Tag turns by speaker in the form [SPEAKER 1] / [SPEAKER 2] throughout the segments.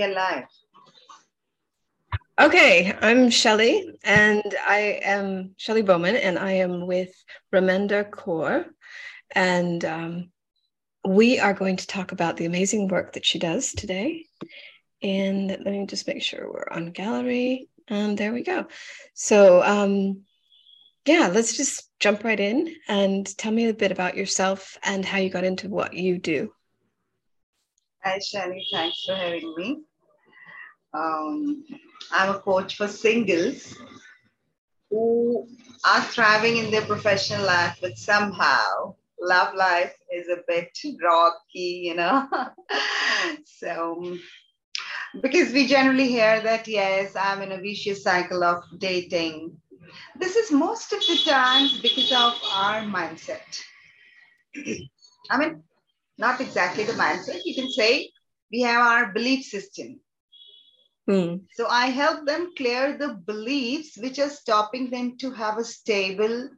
[SPEAKER 1] We're live.
[SPEAKER 2] Okay, I'm Sheli, and I am Sheli Bowman, and I am with Raminder Kour, and um, we are going to talk about the amazing work that she does today. And let me just make sure we're on gallery, and there we go. So, um, yeah, let's just jump right in and tell me a bit about yourself and how you got into what you do.
[SPEAKER 1] Hi, Shani. Thanks for having me. Um, I'm a coach for singles who are thriving in their professional life, but somehow love life is a bit rocky, you know. so, because we generally hear that, yes, I'm in a vicious cycle of dating. This is most of the times because of our mindset. I mean, not exactly the mindset. You can say we have our belief system Hmm. So I help them clear the beliefs which are stopping them to have a stable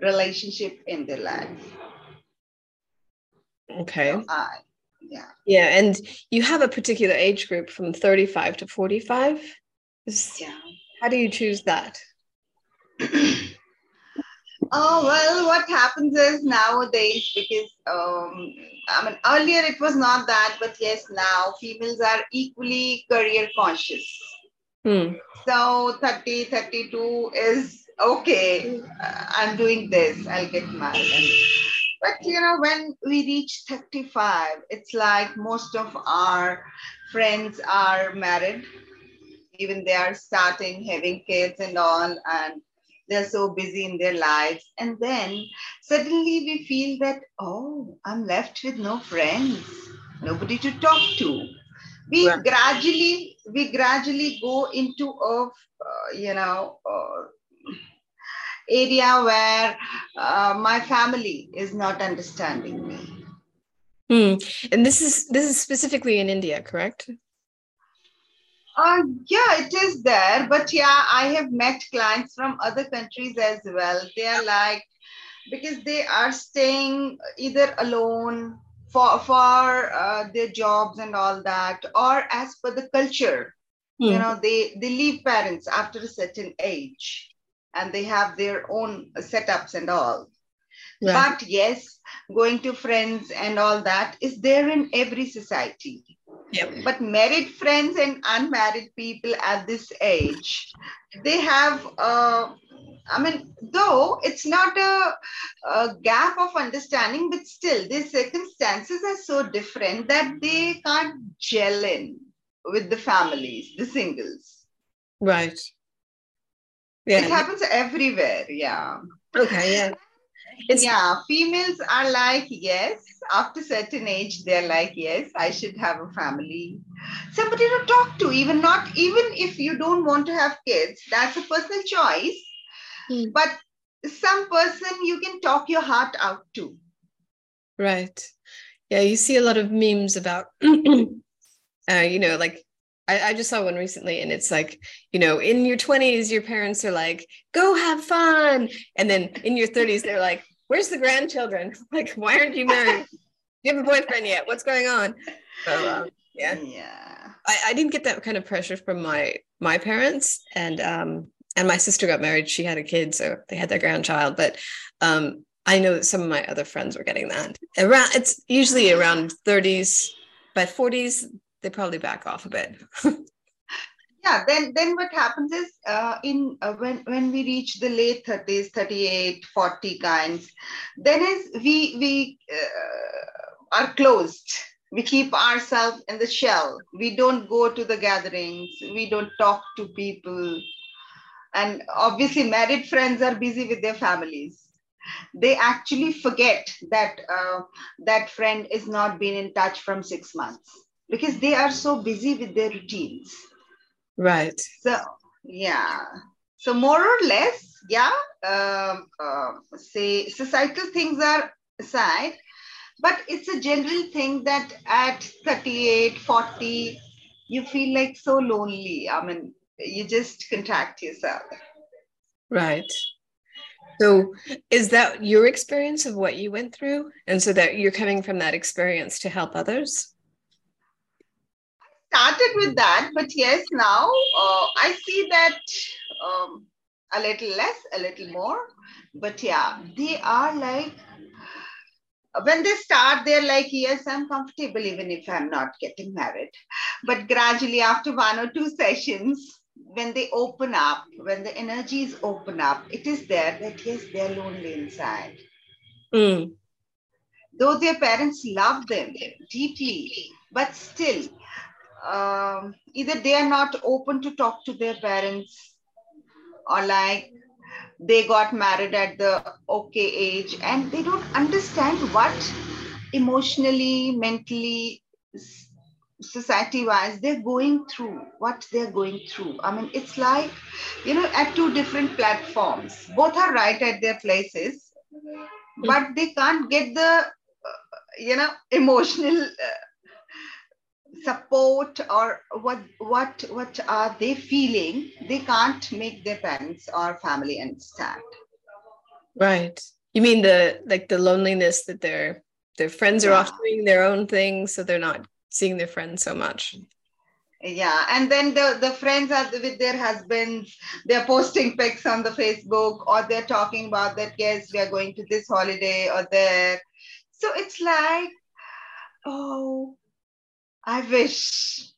[SPEAKER 1] relationship in their life.
[SPEAKER 2] Okay. So
[SPEAKER 1] I, yeah.
[SPEAKER 2] Yeah. And you have a particular age group from 35 to 45. Is, yeah. How do you choose that?
[SPEAKER 1] Oh, well, what happens is nowadays, because um, I mean, earlier it was not that, but yes, now females are equally career conscious. Hmm. So 30, 32 is okay. Uh, I'm doing this, I'll get married. But you know, when we reach 35, it's like most of our friends are married, even they are starting having kids and all, and they're so busy in their lives. And then suddenly we feel that oh i'm left with no friends nobody to talk to. We gradually we gradually go into a uh, you know uh, area where uh, my family is not understanding me.
[SPEAKER 2] Hmm. and this is this is specifically in india correct
[SPEAKER 1] uh, yeah, it is there. But yeah, I have met clients from other countries as well. They are like, because they are staying either alone for, for uh, their jobs and all that, or as per the culture. Hmm. You know, they, they leave parents after a certain age and they have their own setups and all. Right. But yes, going to friends and all that is there in every society.
[SPEAKER 2] Yep.
[SPEAKER 1] But married friends and unmarried people at this age, they have, uh, I mean, though it's not a, a gap of understanding, but still, their circumstances are so different that they can't gel in with the families, the singles.
[SPEAKER 2] Right.
[SPEAKER 1] Yeah. It happens everywhere. Yeah.
[SPEAKER 2] Okay. Yeah.
[SPEAKER 1] It's, yeah, females are like, yes, after certain age, they're like, yes, I should have a family. Somebody to talk to, even not, even if you don't want to have kids, that's a personal choice. Hmm. But some person you can talk your heart out to.
[SPEAKER 2] Right. Yeah, you see a lot of memes about, uh, you know, like I, I, just saw one recently and it's like, you know, in your 20s, your parents are like, go have fun. And then in your 30s, they're like, where's the grandchildren? Like, why aren't you married? Do you have a boyfriend yet? What's going on? So um, yeah.
[SPEAKER 1] Yeah.
[SPEAKER 2] I, I didn't get that kind of pressure from my my parents. And um and my sister got married. She had a kid, so they had their grandchild. But um I know that some of my other friends were getting that. Around it's usually around 30s. By 40s, they probably back off a bit.
[SPEAKER 1] yeah then then what happens is uh, in uh, when when we reach the late 30s 38 40 kinds then is we we uh, are closed. We keep ourselves in the shell. We don't go to the gatherings. We don't talk to people. And obviously married friends are busy with their families. They actually forget that uh, that friend is not been in touch from six months because they are so busy with their routines.
[SPEAKER 2] Right.
[SPEAKER 1] So, yeah. So, more or less, yeah, um, uh, say societal things are aside, but it's a general thing that at 38, 40, you feel like so lonely. I mean, you just contract yourself.
[SPEAKER 2] Right. So, is that your experience of what you went through? And so that you're coming from that experience to help others?
[SPEAKER 1] Started with that, but yes, now uh, I see that um, a little less, a little more. But yeah, they are like, when they start, they're like, yes, I'm comfortable even if I'm not getting married. But gradually, after one or two sessions, when they open up, when the energies open up, it is there that yes, they're lonely inside. Mm. Though their parents love them deeply, but still, um, either they are not open to talk to their parents or like they got married at the okay age and they don't understand what emotionally mentally society wise they're going through what they're going through. I mean it's like you know at two different platforms. Both are right at their places but they can't get the uh, you know emotional uh, support or what what what are they feeling? They can't make their parents or family understand.
[SPEAKER 2] Right. You mean the like the loneliness that their their friends are yeah. off doing their own things so they're not seeing their friends so much?
[SPEAKER 1] Yeah and then the the friends are with their husbands they're posting pics on the facebook or they're talking about that yes we are going to this holiday or there. So it's like oh I wish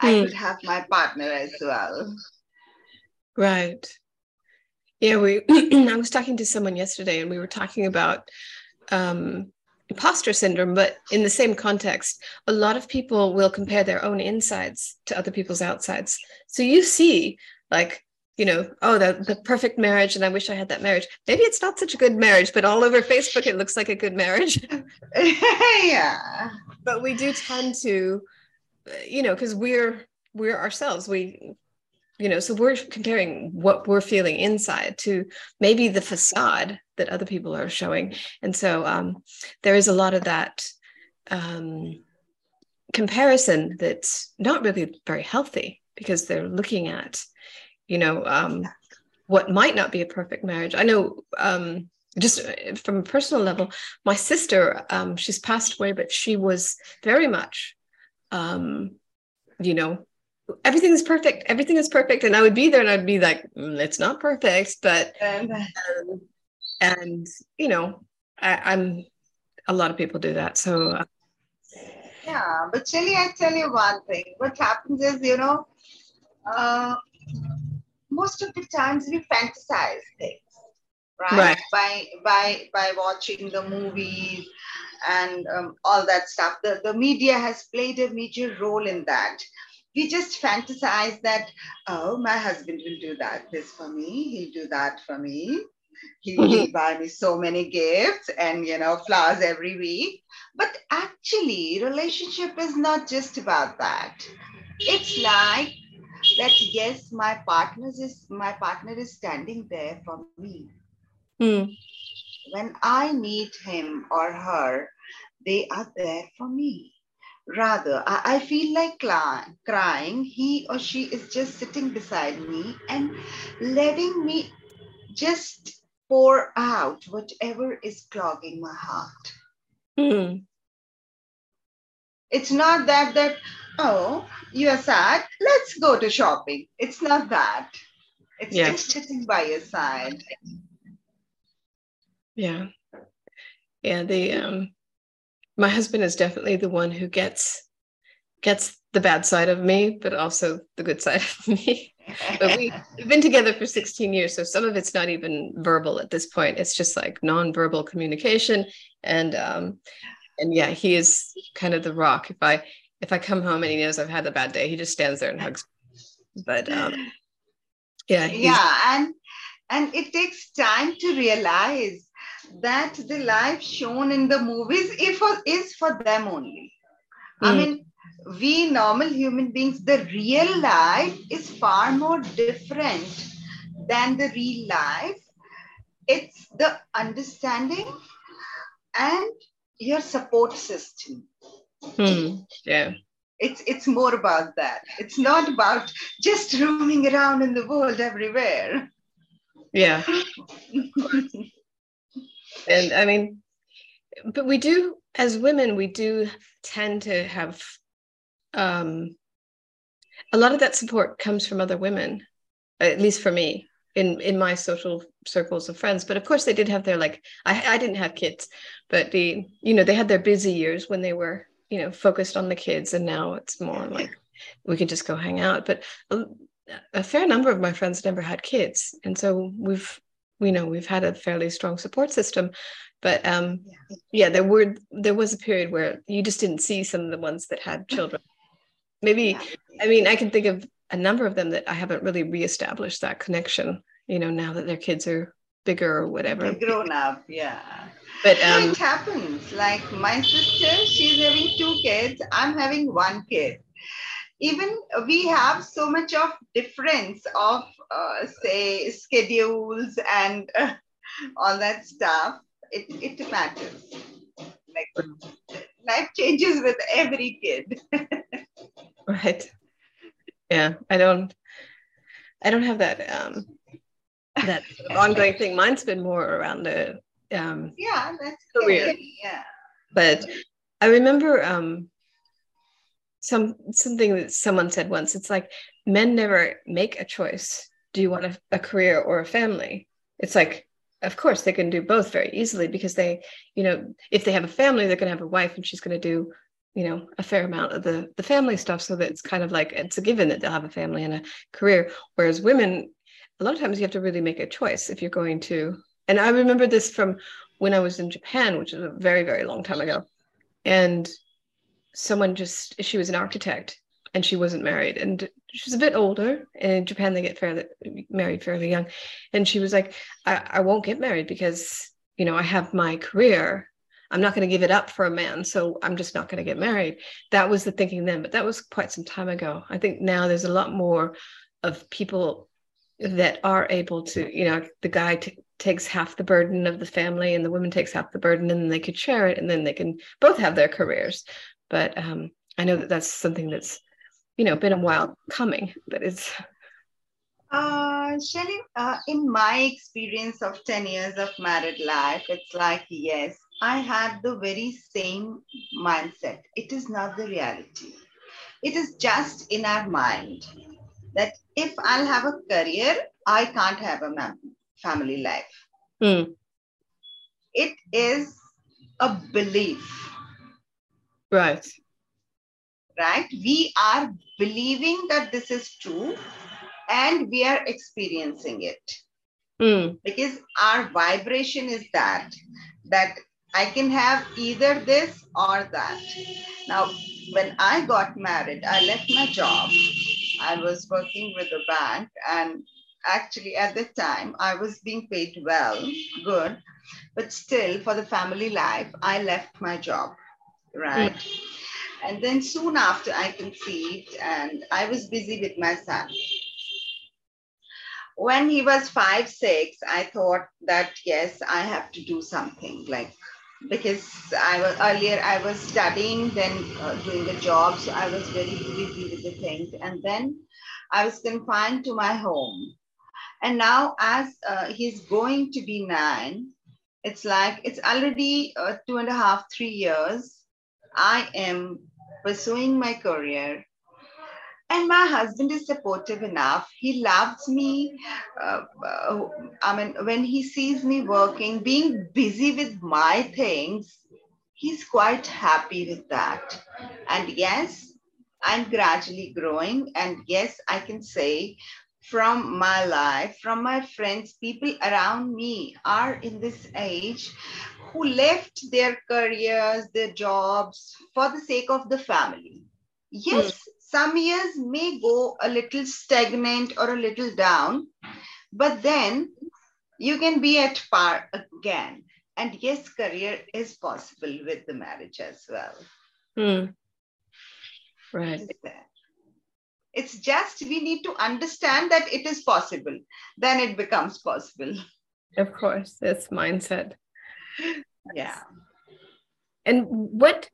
[SPEAKER 1] I mm. could have my partner as well.
[SPEAKER 2] Right. Yeah, we I was talking to someone yesterday and we were talking about um, imposter syndrome, but in the same context, a lot of people will compare their own insides to other people's outsides. So you see, like, you know, oh, the, the perfect marriage, and I wish I had that marriage. Maybe it's not such a good marriage, but all over Facebook, it looks like a good marriage.
[SPEAKER 1] yeah
[SPEAKER 2] but we do tend to you know because we're we're ourselves. We you know so we're comparing what we're feeling inside to maybe the facade that other people are showing. And so um, there is a lot of that um, comparison that's not really very healthy because they're looking at you know um, what might not be a perfect marriage. I know um, just uh, from a personal level, my sister, um, she's passed away, but she was very much, um, you know, everything is perfect. Everything is perfect. And I would be there and I'd be like, mm, it's not perfect, but, um, and, you know, I, am a lot of people do that. So, uh,
[SPEAKER 1] yeah, but Sheli, I tell you one thing. What happens is, you know, uh, most of the times we fantasize things right? right? By by by watching the movies and um, all that stuff. The, the media has played a major role in that. We just fantasize that, oh, my husband will do that, this for me, he'll do that for me. He'll, he'll buy me so many gifts and you know flowers every week. But actually, relationship is not just about that. It's like that yes, my partner is my partner is standing there for me Mm. When I meet him or her, they are there for me. Rather, I, I feel like cry, crying. He or she is just sitting beside me and letting me just pour out whatever is clogging my heart. Mm. It's not that that oh you are sad. Let's go to shopping. It's not that. It's yeah. just sitting by your side
[SPEAKER 2] yeah. Yeah. The um my husband is definitely the one who gets gets the bad side of me, but also the good side of me. but we, have been together for 16 years, so some of it's not even verbal at this point. It's just like non-verbal communication. And um, and yeah, he is kind of the rock. If I if I come home and he knows I've had a bad day, he just stands there and hugs. Me. But um, yeah,
[SPEAKER 1] yeah, and and it takes time to realize that the life shown in the movies is for, is for them only. Mm. I hmm. mean, we normal human beings, the real life is far more different than the real life. It's the understanding and your support system.
[SPEAKER 2] Hmm. Yeah.
[SPEAKER 1] It's, it's more about that. It's not about just roaming around in the world everywhere.
[SPEAKER 2] Yeah. and I mean, but we do, as women, we do tend to have um, a lot of that support comes from other women, at least for me in in my social circles of friends. But of course they did have their like I, I didn't have kids but the you know they had their busy years when they were you know focused on the kids and now it's more like we can just go hang out. But a, a fair number of my friends never had kids. And so we've you know we've had a fairly strong support system but um yeah. yeah there were there was a period where you just didn't see some of the ones that had children maybe yeah. i mean i can think of a number of them that I haven't really reestablished that connection, you know, now that their kids are bigger or whatever.
[SPEAKER 1] They're grown up, yeah.
[SPEAKER 2] But um,
[SPEAKER 1] it happens. Like my sister, she's having two kids. I'm having one kid. Even we have so much of difference of, uh, say, schedules and uh, all that stuff. It it matters. Like life changes with every kid.
[SPEAKER 2] right yeah i don't i don't have that um that ongoing thing mine's been more around the um
[SPEAKER 1] yeah that's career yeah
[SPEAKER 2] but i remember um some something that someone said once. It's like men never make a choice. Do you want a, a career or a family? It's like of course they can do both very easily because they you know if they have a family they're going to have a wife and she's going to do you know a fair amount of the the family stuff. So that it's kind of like it's a given that they'll have a family and a career. Whereas women a lot of times you have to really make a choice if you're going to. And i remember this from when i was in japan which is a very very long time ago. And someone just she was an architect and she wasn't married and she was a bit older in japan they get fairly married fairly young and she was like I, I won't get married because you know i have my career I'm not going to give it up for a man, so I'm just not going to get married. That was the thinking then, but that was quite some time ago. I think now there's a lot more of people that are able to, you know, the guy t- takes half the burden of the family and the woman takes half the burden and they could share it and then they can both have their careers. But um, I know that that's something that's, you know, been a while coming, but it's.
[SPEAKER 1] Uh, Sheli, uh, in my experience of 10 years of married life, it's like, yes, I had the very same mindset. It is not the reality. It is just in our mind that if I'll have a career, I can't have a family life. Mm. It is a belief.
[SPEAKER 2] Right.
[SPEAKER 1] Right. We are believing that this is true and we are experiencing it. Mm. Because our vibration is that that I can have either this or that. Now, when I got married, I left my job. I was working with a bank, and actually, at the time, I was being paid well, good, but still, for the family life, I left my job, right? And then soon after, I conceived, and I was busy with my son when he was five six i thought that yes i have to do something like because I was earlier I was studying, then uh, doing the job, so I was very busy with the things, and then I was confined to my home. And now, as uh, he's going to be nine, it's like it's already uh, two and a half, three years. I am pursuing my career. And my husband is supportive enough. He loves me uh, uh, i mean when he sees me working being busy with my things he's quite happy with that. And yes i'm gradually growing. And yes i can say from my life from my friends people around me are in this age who left their careers their jobs for the sake of the family yes mm some years may go a little stagnant or a little down, but then you can be at par again. And yes, career is possible with the marriage as well.
[SPEAKER 2] Hmm. Right.
[SPEAKER 1] It's just we need to understand that it is possible. Then it becomes possible.
[SPEAKER 2] Of course, it's mindset.
[SPEAKER 1] Yeah.
[SPEAKER 2] And what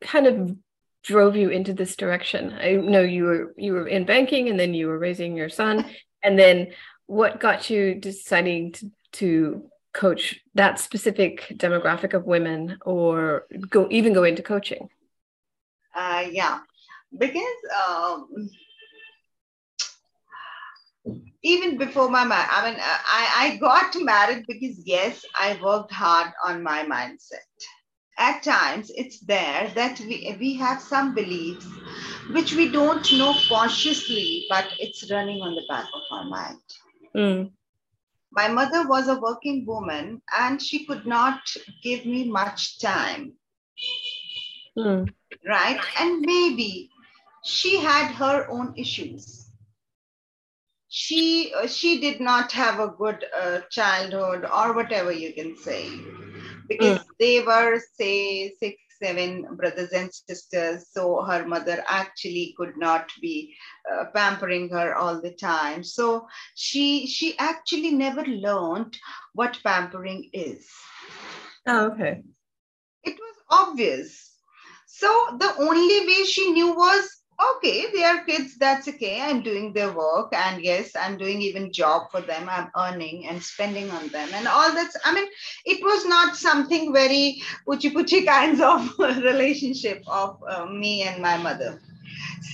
[SPEAKER 2] kind of drove you into this direction? I know you were you were in banking and then you were raising your son and then what got you deciding to, to coach that specific demographic of women or go even go into coaching?
[SPEAKER 1] Uh, yeah. because um, even before my marriage, I mean, uh, I, I got married because yes, I worked hard on my mindset. At times, it's there that we, we have some beliefs which we don't know consciously, but it's running on the back of our mind. Mm. My mother was a working woman and she could not give me much time. Mm. Right? And maybe she had her own issues she uh, she did not have a good uh, childhood or whatever you can say. Because mm. they were say six seven brothers and sisters so her mother actually could not be uh, pampering her all the time. So she she actually never learned what pampering is.
[SPEAKER 2] Oh okay.
[SPEAKER 1] It was obvious. So the only way she knew was okay they are kids that's okay. I'm doing their work and yes i'm doing even job for them. I'm earning and spending on them and all that's i mean it was not something very puchi puchi kinds of relationship of uh, me and my mother.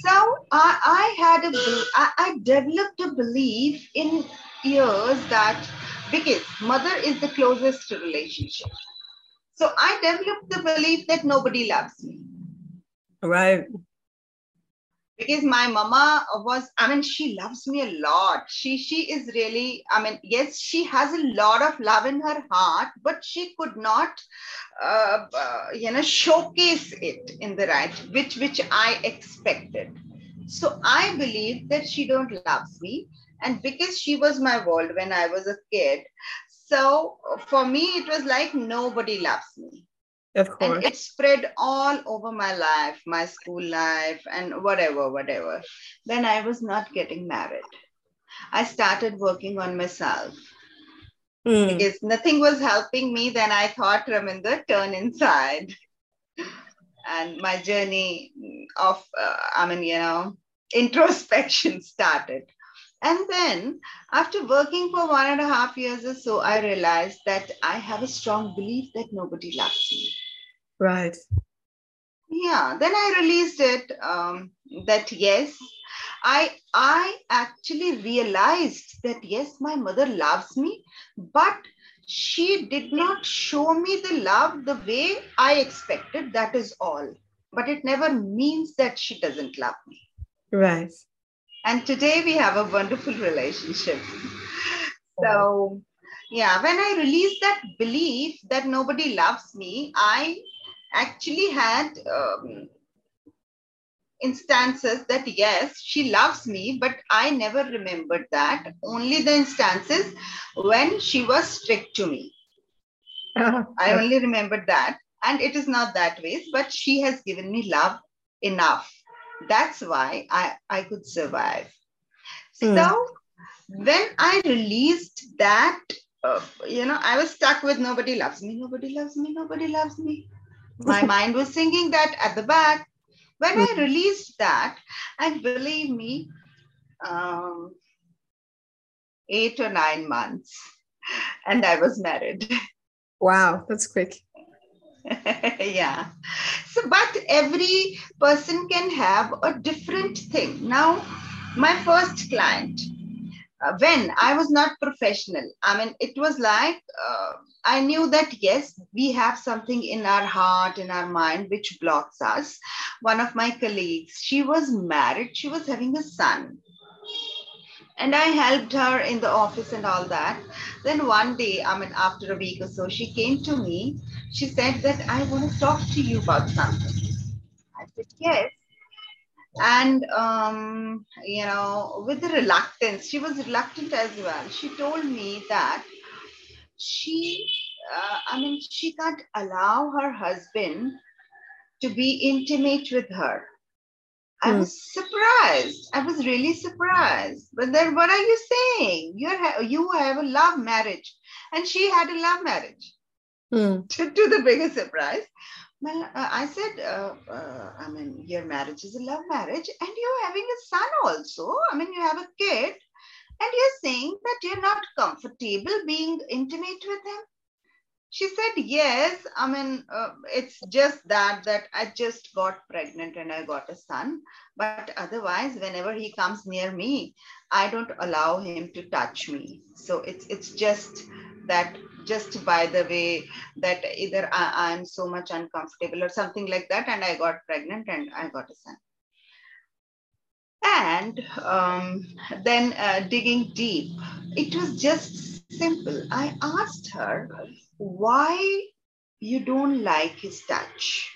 [SPEAKER 1] So i, I had a I, I developed a belief in years that because mother is the closest relationship. So i developed the belief that nobody loves me.
[SPEAKER 2] Right
[SPEAKER 1] because my mama was i mean she loves me a lot. She she is really i mean yes she has a lot of love in her heart but she could not uh, uh, you know showcase it in the right which which i expected. So i believe that she don't loves me. And because she was my world when i was a kid so for me it was like nobody loves me
[SPEAKER 2] of course.
[SPEAKER 1] And it spread all over my life, my school life, and whatever, whatever. Then I was not getting married. I started working on myself. Mm. Because nothing was helping me, then I thought, Raminder, turn inside. and my journey of, uh, I mean, you know, introspection started. And then, after working for one and a half years or so, I realized that I have a strong belief that nobody loves me.
[SPEAKER 2] Right.
[SPEAKER 1] Yeah. Then I released it. Um, that yes, I I actually realized that yes, my mother loves me, but she did not show me the love the way I expected. That is all. But it never means that she doesn't love me.
[SPEAKER 2] Right.
[SPEAKER 1] And today we have a wonderful relationship. So, yeah, when I released that belief that nobody loves me, I actually had um, instances that yes, she loves me, but I never remembered that. Only the instances when she was strict to me. I only remembered that. And it is not that way, but she has given me love enough. That's why I, I could survive. Mm. So when I released that, uh, you know, I was stuck with nobody loves me, nobody loves me, nobody loves me my mind was singing that at the back. When I released that, and believe me, um, eight or nine months, and I was married.
[SPEAKER 2] Wow, that's quick.
[SPEAKER 1] yeah. So, but every person can have a different thing. Now, my first client, uh, when I was not professional, I mean, it was like uh, I knew that yes, we have something in our heart, in our mind, which blocks us. One of my colleagues, she was married, she was having a son. And I helped her in the office and all that. Then one day, I mean, after a week or so, she came to me. She said that I want to talk to you about something. I said, yes and um, you know with the reluctance she was reluctant as well she told me that she uh, i mean she can't allow her husband to be intimate with her I hmm. was surprised. I was really surprised. But then, what are you saying? You have you have a love marriage, and she had a love marriage. Mm. To, to the biggest surprise, well, uh, I said, uh, uh, I mean, your marriage is a love marriage and you're having a son also. I mean, you have a kid and you're saying that you're not comfortable being intimate with him. she said yes i mean uh, it's just that that i just got pregnant and i got a son but otherwise whenever he comes near me i don't allow him to touch me so it's it's just that just by the way that either I, am so much uncomfortable or something like that and i got pregnant and i got a son and um, then uh, digging deep it was just simple i asked her why you don't like his touch.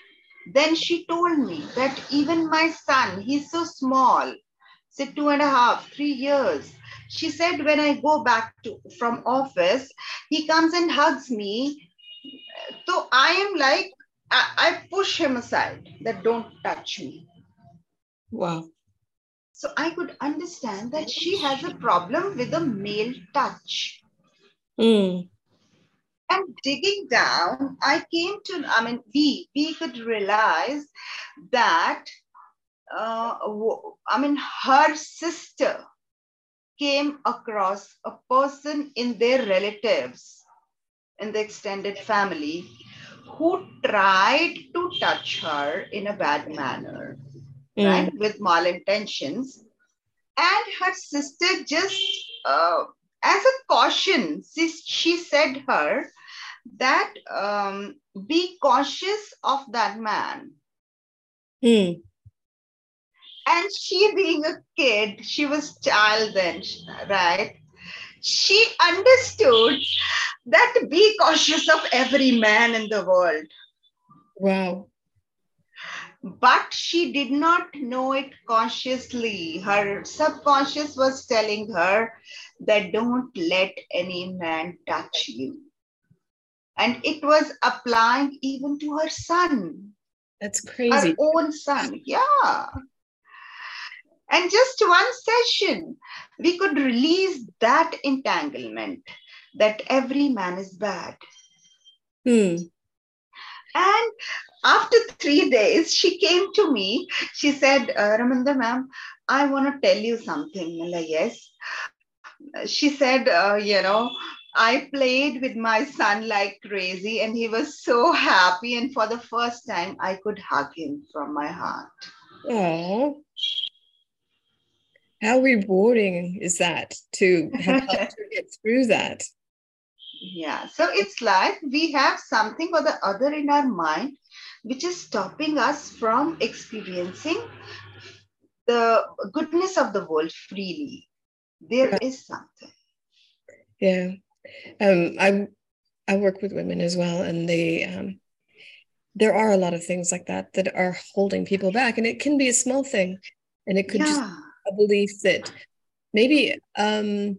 [SPEAKER 1] Then she told me that even my son, he's so small, say two and a half, three years. She said, when I go back to from office, he comes and hugs me. So I am like, I, I push him aside that don't touch me.
[SPEAKER 2] Wow.
[SPEAKER 1] So I could understand that she has a problem with a male touch.
[SPEAKER 2] Mm
[SPEAKER 1] and digging down, I came to, I mean, we, we could realize that, uh, I mean, her sister came across a person in their relatives, in the extended family, who tried to touch her in a bad manner, mm. right, with malintentions. And her sister just, uh, as a caution, she, she said her that um, be cautious of that man.
[SPEAKER 2] Mm.
[SPEAKER 1] And she being a kid, she was child then, right? She understood that be cautious of every man in the world.
[SPEAKER 2] Wow.
[SPEAKER 1] But she did not know it consciously. Her subconscious was telling her that don't let any man touch you and it was applying even to her son.
[SPEAKER 2] That's crazy.
[SPEAKER 1] Her own son, yeah. And just one session, we could release that entanglement that every man is bad.
[SPEAKER 2] Hmm.
[SPEAKER 1] And after three days, she came to me. She said, uh, Raminder ma'am, I want to tell you something. Like, yes. She said, uh, you know, I played with my son like crazy, and he was so happy. And for the first time, I could hug him from my heart.
[SPEAKER 2] Oh, how rewarding is that to have helped to get through that?
[SPEAKER 1] Yeah, so it's like we have something or the other in our mind which is stopping us from experiencing the goodness of the world freely. There is something.
[SPEAKER 2] Yeah, um, I I work with women as well, and they um, there are a lot of things like that that are holding people back, and it can be a small thing, and it could yeah. just a belief that maybe um,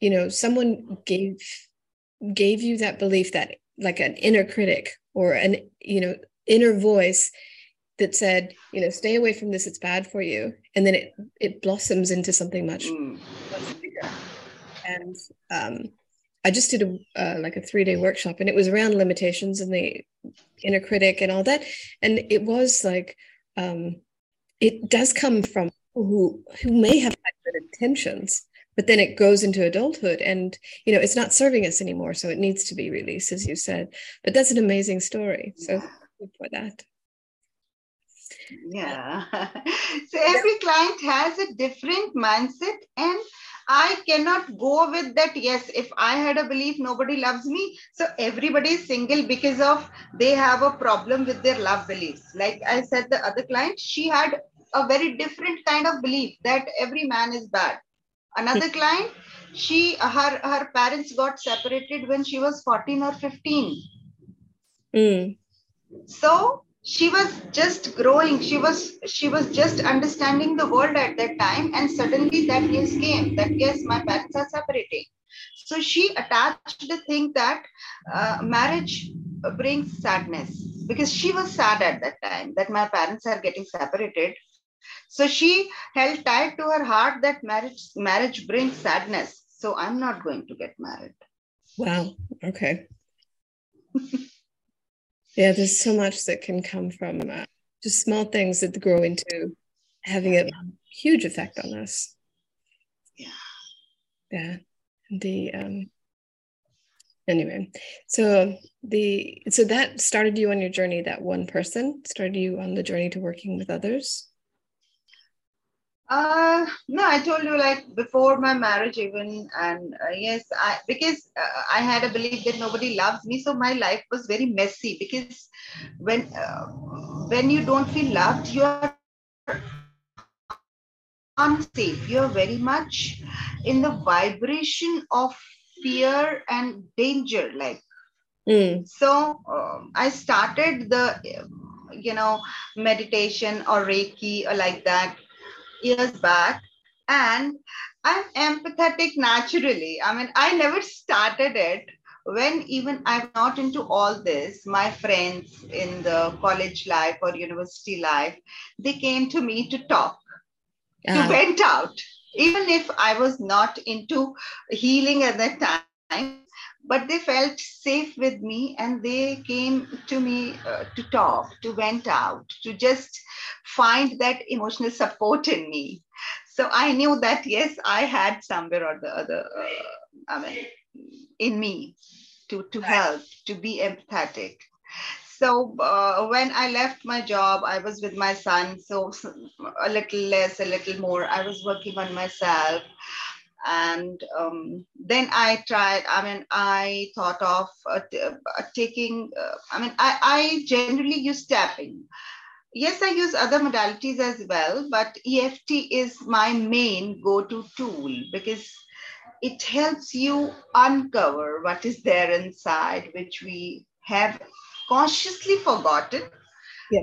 [SPEAKER 2] you know someone gave gave you that belief that like an inner critic or an you know inner voice that said you know stay away from this it's bad for you and then it it blossoms into something much, mm. much bigger and um I just did a uh, like a three day workshop, and it was around limitations and the inner critic and all that. And it was like, um, it does come from who who may have had good intentions, but then it goes into adulthood, and you know it's not serving us anymore. So it needs to be released, as you said. But that's an amazing story. So for that.
[SPEAKER 1] Yeah. so every client has a different mindset and I cannot go with that. Yes, if I had a belief nobody loves me, so everybody is single because of they have a problem with their love beliefs. Like I said, the other client, she had a very different kind of belief that every man is bad. Another client, she her her parents got separated when she was 14 or 15.
[SPEAKER 2] Mm.
[SPEAKER 1] So she was just growing she was she was just understanding the world at that time and suddenly that news came that yes my parents are separating so she attached the thing that uh, marriage brings sadness because she was sad at that time that my parents are getting separated so she held tight to her heart that marriage marriage brings sadness. So i'm not going to get married.
[SPEAKER 2] Wow. Okay. Yeah there's so much that can come from uh, just small things that grow into having a huge effect on us.
[SPEAKER 1] Yeah.
[SPEAKER 2] Yeah. The um anyway so the so that started you on your journey that one person started you on the journey to working with others
[SPEAKER 1] uh no i told you like before my marriage even and uh, yes i because uh, i had a belief that nobody loves me so my life was very messy because when uh, when you don't feel loved you are unsafe you're very much in the vibration of fear and danger like mm. so um, i started the you know meditation or reiki or like that years back. And i'm empathetic naturally. I mean i never started it when even i'm not into all this. My friends in the college life or university life they came to me to talk uh-huh. to vent out. Even if I was not into healing at that time, but they felt safe with me and they came to me uh, to talk, to vent out, to just find that emotional support in me. So I knew that, yes, I had somewhere or the other, uh, I mean, in me to, to help, to be empathetic. So uh, when i left my job i was with my son so a little less a little more. I was working on myself and um, then i tried i mean i thought of uh, uh, taking uh, i mean I, I generally use tapping. Yes i use other modalities as well but eft is my main go-to tool because it helps you uncover what is there inside which we have consciously forgotten,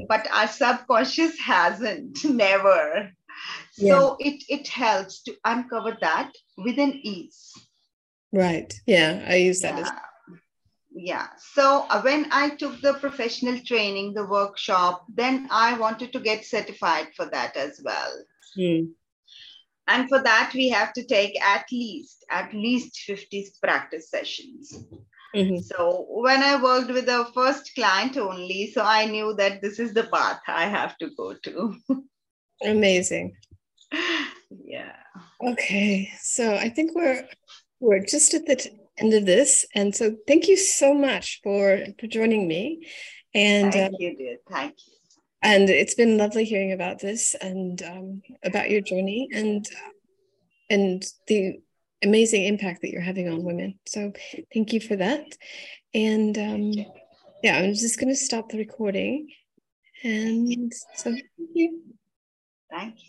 [SPEAKER 1] but our subconscious hasn't, never. So it, it helps to uncover that with an ease.
[SPEAKER 2] Right. Yeah, I use that
[SPEAKER 1] yeah.
[SPEAKER 2] as
[SPEAKER 1] yeah so uh, when i took the professional training the workshop then i wanted to get certified for that as well mm. and for that we have to take at least at least 50 practice sessions Mm-hmm. So when I worked with the first client only, so I knew that this is the path I have to go to.
[SPEAKER 2] Amazing.
[SPEAKER 1] Yeah.
[SPEAKER 2] Okay, so I think we're we're just at the t- end of this, and so thank you so much for for joining me. And
[SPEAKER 1] thank uh, you, dear. Thank you.
[SPEAKER 2] And it's been lovely hearing about this and um, about your journey and and the amazing impact that you're having on women. So thank you for that. And um, yeah, I'm just going to stop the recording. And so thank you.
[SPEAKER 1] Thank you.